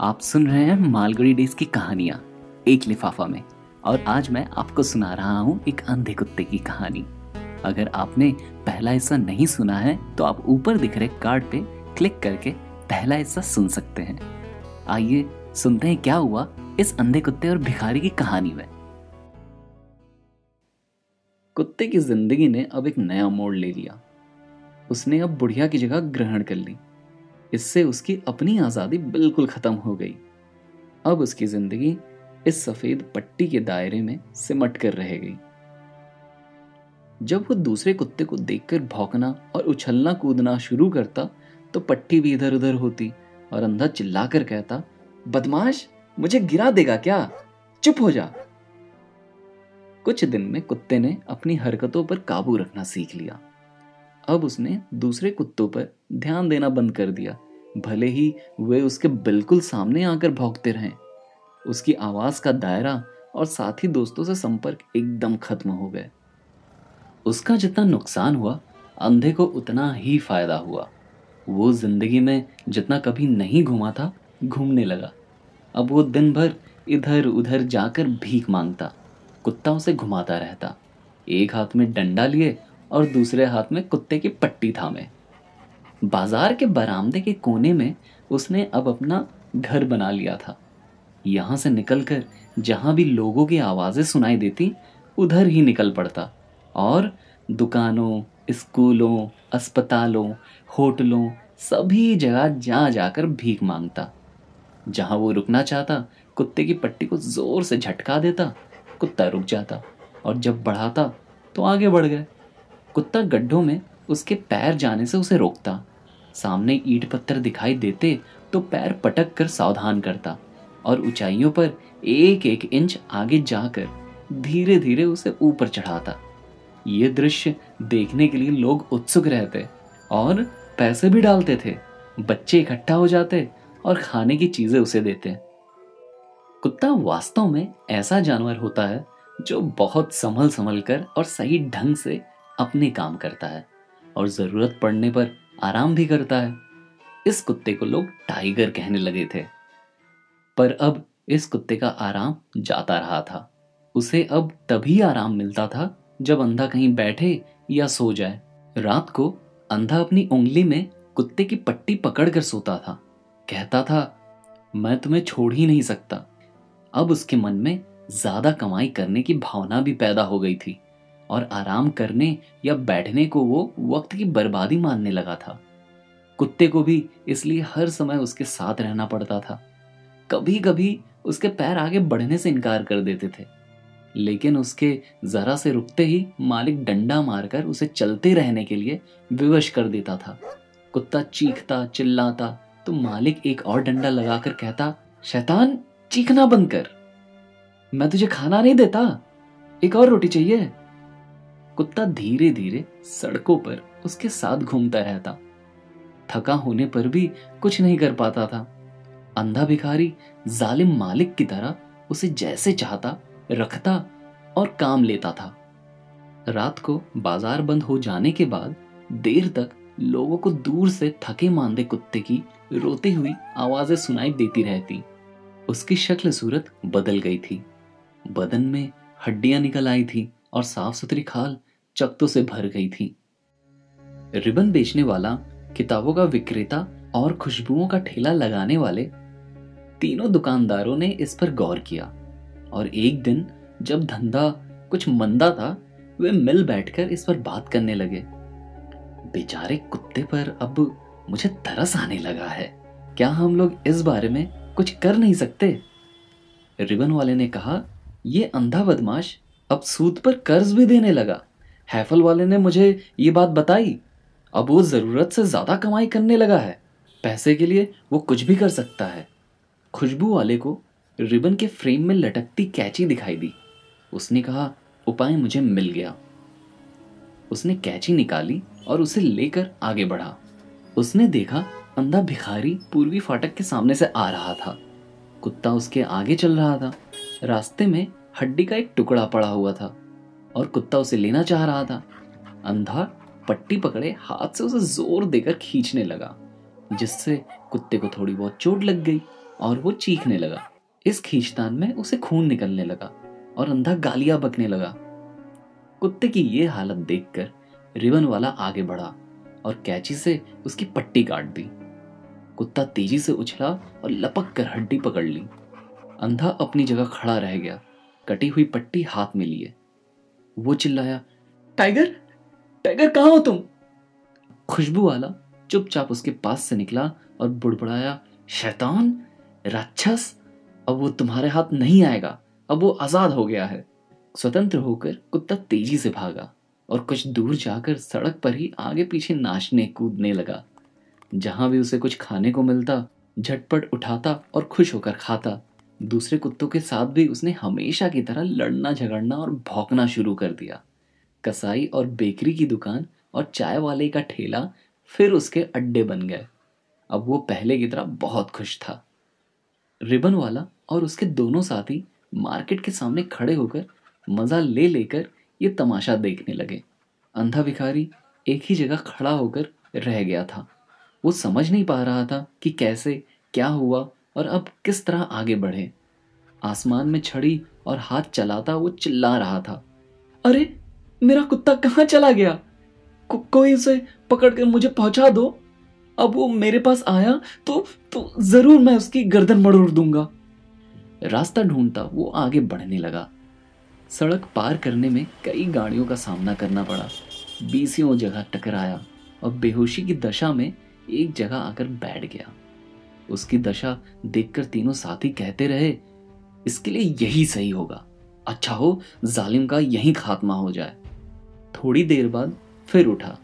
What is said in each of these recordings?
आप सुन रहे हैं मालगुड़ी डेज़ की कहानियाँ, एक लिफाफा में। और आज मैं आपको सुना रहा हूँ एक अंधे कुत्ते की कहानी। अगर आपने पहला हिस्सा नहीं सुना है तो आप ऊपर दिख रहे कार्ड पे क्लिक करके पहला हिस्सा सुन सकते हैं। आइए सुनते हैं क्या हुआ इस अंधे कुत्ते और भिखारी की कहानी में। कुत्ते की ज़िंदगी ने अब एक नया मोड़ ले लिया। उसने अब बुढ़िया की जगह ग्रहण कर ली। इससे उसकी अपनी आज़ादी बिल्कुल ख़त्म हो गई। अब उसकी ज़िंदगी इस सफ़ेद पट्टी के दायरे में सिमट कर रह गई। जब वो दूसरे कुत्ते को देखकर भौंकना और उछलना कूदना शुरू करता तो पट्टी भी इधर उधर होती और अंधा चिल्लाकर कहता, बदमाश, मुझे गिरा देगा क्या? चुप हो जा। कुछ दिन में कुत्ते ने अपनी हरकतों पर काबू रखना सीख लिया। अब उसने दूसरे कुत्तों पर ध्यान देना बंद कर दिया। भले ही वे उसके बिल्कुल सामने आकर भौंकते रहें। उसकी आवाज़ का दायरा और साथी दोस्तों से संपर्क एकदम खत्म हो गए। उसका जितना नुकसान हुआ, अंधे को उतना ही फ़ायदा हुआ। वो ज़िंदगी में जितना कभी नहीं घूमा था, घूमने लगा। अब वो दिन भर इधर उधर जाकर भीख माँगता कुत्ता उसे घुमाता रहता। एक हाथ में डंडा लिए और दूसरे हाथ में कुत्ते की पट्टी थामे। बाज़ार के बरामदे के कोने में उसने अब अपना घर बना लिया था। यहाँ से निकलकर जहाँ भी लोगों की आवाज़ें सुनाई देती, उधर ही निकल पड़ता। और दुकानों, स्कूलों, अस्पतालों, होटलों, सभी जगह जा जाकर भीख माँगता। जहाँ वो रुकना चाहता, कुत्ते की पट्टी को ज़ोर से झटका देता, कुत्ता रुक जाता और जब बढ़ाता तो आगे बढ़ गए कुत्ता गड्ढों में उसके पैर जाने से उसे रोकता। सामने ईट पत्थर दिखाई देते तो पैर पटक कर सावधान करता और ऊंचाइयों पर एक एक इंच आगे जाकर धीरे धीरे उसे ऊपर चढ़ाता। ये दृश्य देखने के लिए लोग उत्सुक रहते और पैसे भी डालते थे। बच्चे इकट्ठा हो जाते और खाने की चीज़ें उसे देते। कुत्ता वास्तव में ऐसा जानवर होता है जो बहुत संभल संभल कर और सही ढंग से अपने काम करता है और ज़रूरत पड़ने पर आराम भी करता है। इस कुत्ते को लोग टाइगर कहने लगे थे। पर अब इस कुत्ते का आराम जाता रहा था। उसे अब तभी आराम मिलता था जब अंधा कहीं बैठे या सो जाए। रात को अंधा अपनी उंगली में कुत्ते की पट्टी पकड़कर सोता था। कहता था, मैं तुम्हें छोड़ ही नहीं सकता। अब उसके मन में ज़्यादा कमाई करने की भावना भी पैदा हो गई थी। और आराम करने या बैठने को वो वक्त की बर्बादी मानने लगा था। कुत्ते को भी इसलिए हर समय उसके साथ रहना पड़ता था। कभी कभी उसके पैर आगे बढ़ने से इनकार कर देते थे। लेकिन उसके जरा से रुकते ही मालिक डंडा मारकर उसे चलते रहने के लिए विवश कर देता था। कुत्ता चीखता, चिल्लाता तो मालिक एक और डंडा लगाकर कहता, शैतान, चीखना बंद कर। मैं तुझे खाना नहीं देता। एक और रोटी चाहिए? कुत्ता धीरे धीरे सड़कों पर उसके साथ घूमता रहता। थका होने पर भी कुछ नहीं कर पाता था। अंधा भिखारी, जालिम मालिक की तरह उसे जैसे चाहता, रखता और काम लेता था। रात को बाज़ार बंद हो जाने के बाद देर तक लोगों को दूर से थके मांदे कुत्ते की रोती हुई आवाज़ें सुनाई देती रहती। उसकी शक्ल सूरत बदल गई थी। बदन में हड्डियाँ निकल आई थी और साफ़ सुथरी खाल चकतों से भर गई थी। रिबन बेचने वाला, किताबों का विक्रेता और खुशबुओं का ठेला लगाने वाले तीनों दुकानदारों ने इस पर गौर किया और एक दिन, जब धंधा कुछ मंदा था, वे मिल बैठकर इस पर बात करने लगे। बेचारे कुत्ते पर अब मुझे तरस आने लगा है। क्या हम लोग इस बारे में कुछ कर नहीं सकते? रिबन वाले ने कहा यह अंधा बदमाश अब सूद पर कर्ज भी देने लगा। हैफल वाले ने मुझे ये बात बताई। अब वो ज़रूरत से ज़्यादा कमाई करने लगा है। पैसे के लिए वो कुछ भी कर सकता है। खुशबू वाले को रिबन के फ्रेम में लटकती कैची दिखाई दी। उसने कहा, उपाय मुझे मिल गया। उसने कैची निकाली और उसे लेकर आगे बढ़ा। उसने देखा, अंधा भिखारी पूर्वी फाटक के सामने से आ रहा था। कुत्ता उसके आगे चल रहा था। रास्ते में हड्डी का एक टुकड़ा पड़ा हुआ था। और कुत्ता उसे लेना चाह रहा था। अंधा पट्टी पकड़े हाथ से उसे ज़ोर देकर खींचने लगा, जिससे कुत्ते को थोड़ी बहुत चोट लग गई और वो चीखने लगा। इस खींचतान में उसे खून निकलने लगा और अंधा गालियाँ बकने लगा। कुत्ते की ये हालत देखकर रिबन वाला आगे बढ़ा और कैची से उसकी पट्टी काट दी। कुत्ता तेज़ी से उछला और लपक कर हड्डी पकड़ ली। अंधा अपनी जगह खड़ा रह गया। कटी हुई पट्टी हाथ में लिए। वो चिल्लाया, टाइगर टाइगर, कहाँ हो तुम? खुशबू वाला चुपचाप उसके पास से निकला और बुड़बुड़ाया, शैतान, राक्षस, अब वो तुम्हारे हाथ नहीं आएगा, अब वो आज़ाद हो गया है। स्वतंत्र होकर कुत्ता तेज़ी से भागा और कुछ दूर जाकर सड़क पर ही आगे पीछे नाचने कूदने लगा। जहाँ भी उसे कुछ खाने को मिलता, झटपट उठाता और खुश होकर खाता। दूसरे कुत्तों के साथ भी उसने हमेशा की तरह लड़ना, झगड़ना और भौंकना शुरू कर दिया। कसाई और बेकरी की दुकान और चाय वाले का ठेला फिर उसके अड्डे बन गए। अब वो पहले की तरह बहुत खुश था। रिबन वाला और उसके दोनों साथी मार्केट के सामने खड़े होकर मज़ा ले लेकर ये तमाशा देखने लगे। अंधा भिखारी एक ही जगह खड़ा होकर रह गया था। वो समझ नहीं पा रहा था कि कैसे, क्या हुआ और अब किस तरह आगे बढ़े? आसमान में छड़ी और हाथ चलाता वो चिल्ला रहा था। अरे मेरा कुत्ता कहाँ चला गया? को, कोई उसे पकड़ कर मुझे पहुँचा दो। अब वो मेरे पास आया तो तो ज़रूर मैं उसकी गर्दन मड़ोड़ दूँगा। रास्ता ढूंढता वो आगे बढ़ने लगा। सड़क पार करने में कई गाड़ियों का सामना करना पड़ा। बीसियों जगह टकराया और बेहोशी की दशा में एक जगह आकर बैठ गया। उसकी दशा देखकर तीनों साथी कहते रहे, इसके लिए यही सही होगा। अच्छा हो, जालिम का यही खात्मा हो जाए। थोड़ी देर बाद फिर उठा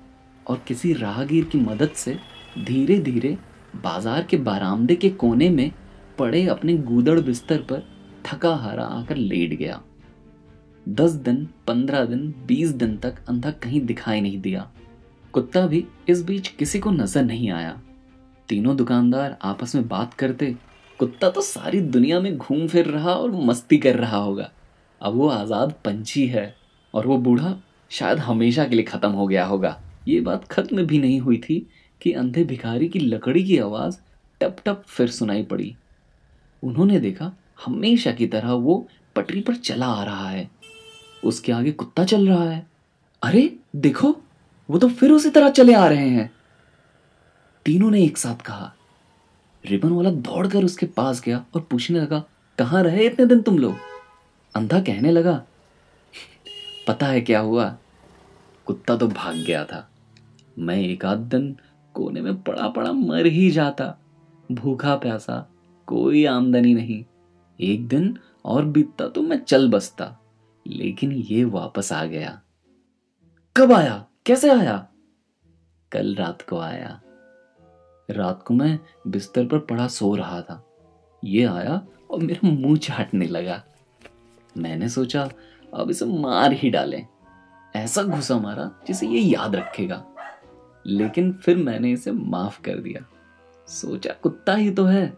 और किसी राहगीर की मदद से धीरे धीरे बाज़ार के बारामदे के कोने में पड़े अपने गूदड़ बिस्तर पर थका हारा आकर लेट गया। दस दिन, पंद्रह दिन, बीस दिन तक अंधा कहीं दिखाई नहीं दिया। कुत्ता भी इस बीच किसी को नज़र नहीं आया। तीनों दुकानदार आपस में बात करते, कुत्ता तो सारी दुनिया में घूम फिर रहा और मस्ती कर रहा होगा। अब वो आज़ाद पंछी है और वो बूढ़ा शायद हमेशा के लिए ख़त्म हो गया होगा। ये बात खत्म भी नहीं हुई थी कि अंधे भिखारी की लकड़ी की आवाज़ टप टप फिर सुनाई पड़ी। उन्होंने देखा हमेशा की तरह वो पटरी पर चला आ रहा है। उसके आगे कुत्ता चल रहा है। अरे, देखो, वो तो फिर उसी तरह चले आ रहे हैं। तीनों ने एक साथ कहा। रिबन वाला दौड़कर उसके पास गया और पूछने लगा, कहाँ रहे इतने दिन तुम लोग? अंधा कहने लगा, पता है क्या हुआ? कुत्ता तो भाग गया था। मैं एक आध दिन कोने में पड़ा पड़ा मर ही जाता। भूखा प्यासा, कोई आमदनी नहीं। एक दिन और बीतता तो मैं चल बसता, लेकिन ये वापस आ गया। कब आया? कैसे आया? कल रात को आया। रात को मैं बिस्तर पर पड़ा सो रहा था। ये आया और मेरा मुँह चाटने लगा। मैंने सोचा, अब इसे मार ही डालें। ऐसा घुसा मारा जिसे ये याद रखेगा। लेकिन फिर मैंने इसे माफ़ कर दिया। सोचा, कुत्ता ही तो है।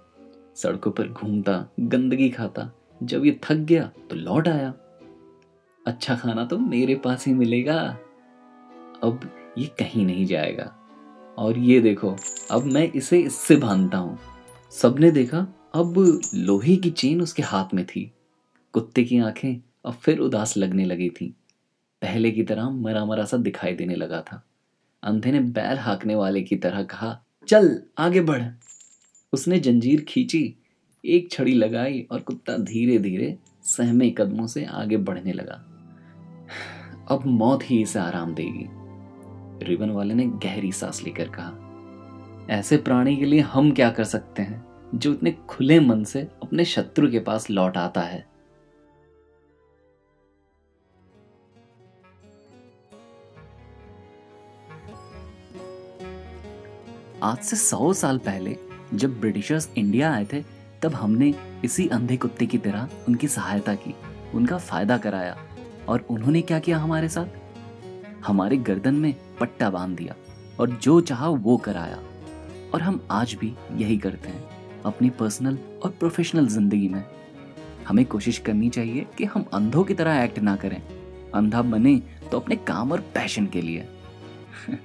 सड़कों पर घूमता, गंदगी खाता, जब ये थक गया तो लौट आया। अच्छा खाना तो मेरे पास ही मिलेगा। अब ये कहीं नहीं जाएगा। और ये देखो, अब मैं इसे इससे बांधता हूँ। सबने देखा, अब लोहे की चेन उसके हाथ में थी। कुत्ते की आँखें अब फिर उदास लगने लगी थी। पहले की तरह मरा मरा सा दिखाई देने लगा था। अंधे ने बैल हाँकने वाले की तरह कहा, चल, आगे बढ़। उसने जंजीर खींची, एक छड़ी लगाई और कुत्ता धीरे धीरे सहमे कदमों से आगे बढ़ने लगा। अब मौत ही इसे आराम देगी। रिबन वाले ने गहरी सांस लेकर कहा, ऐसे प्राणी के लिए हम क्या कर सकते हैं जो इतने खुले मन से अपने शत्रु के पास लौट आता है? आज से सौ साल पहले, जब ब्रिटिशर्स इंडिया आए थे, तब हमने इसी अंधे कुत्ते की तरह उनकी सहायता की, उनका फ़ायदा कराया, और उन्होंने क्या किया हमारे साथ? हमारे गर्दन में पट्टा बाँध दिया और जो चाहा वो कराया। और हम आज भी यही करते हैं, अपनी पर्सनल और प्रोफेशनल ज़िंदगी में। हमें कोशिश करनी चाहिए कि हम अंधों की तरह एक्ट ना करें। अंधा बने तो अपने काम और पैशन के लिए।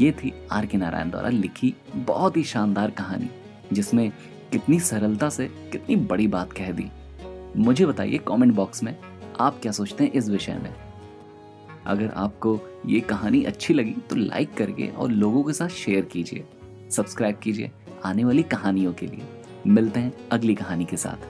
ये थी आर के नारायण द्वारा लिखी बहुत ही शानदार कहानी, जिसमें कितनी सरलता से कितनी बड़ी बात कह दी। मुझे बताइए कमेंट बॉक्स में आप क्या सोचते हैं इस विषय में। अगर आपको ये कहानी अच्छी लगी तो लाइक करके और लोगों के साथ शेयर कीजिए। सब्सक्राइब कीजिए आने वाली कहानियों के लिए। मिलते हैं अगली कहानी के साथ।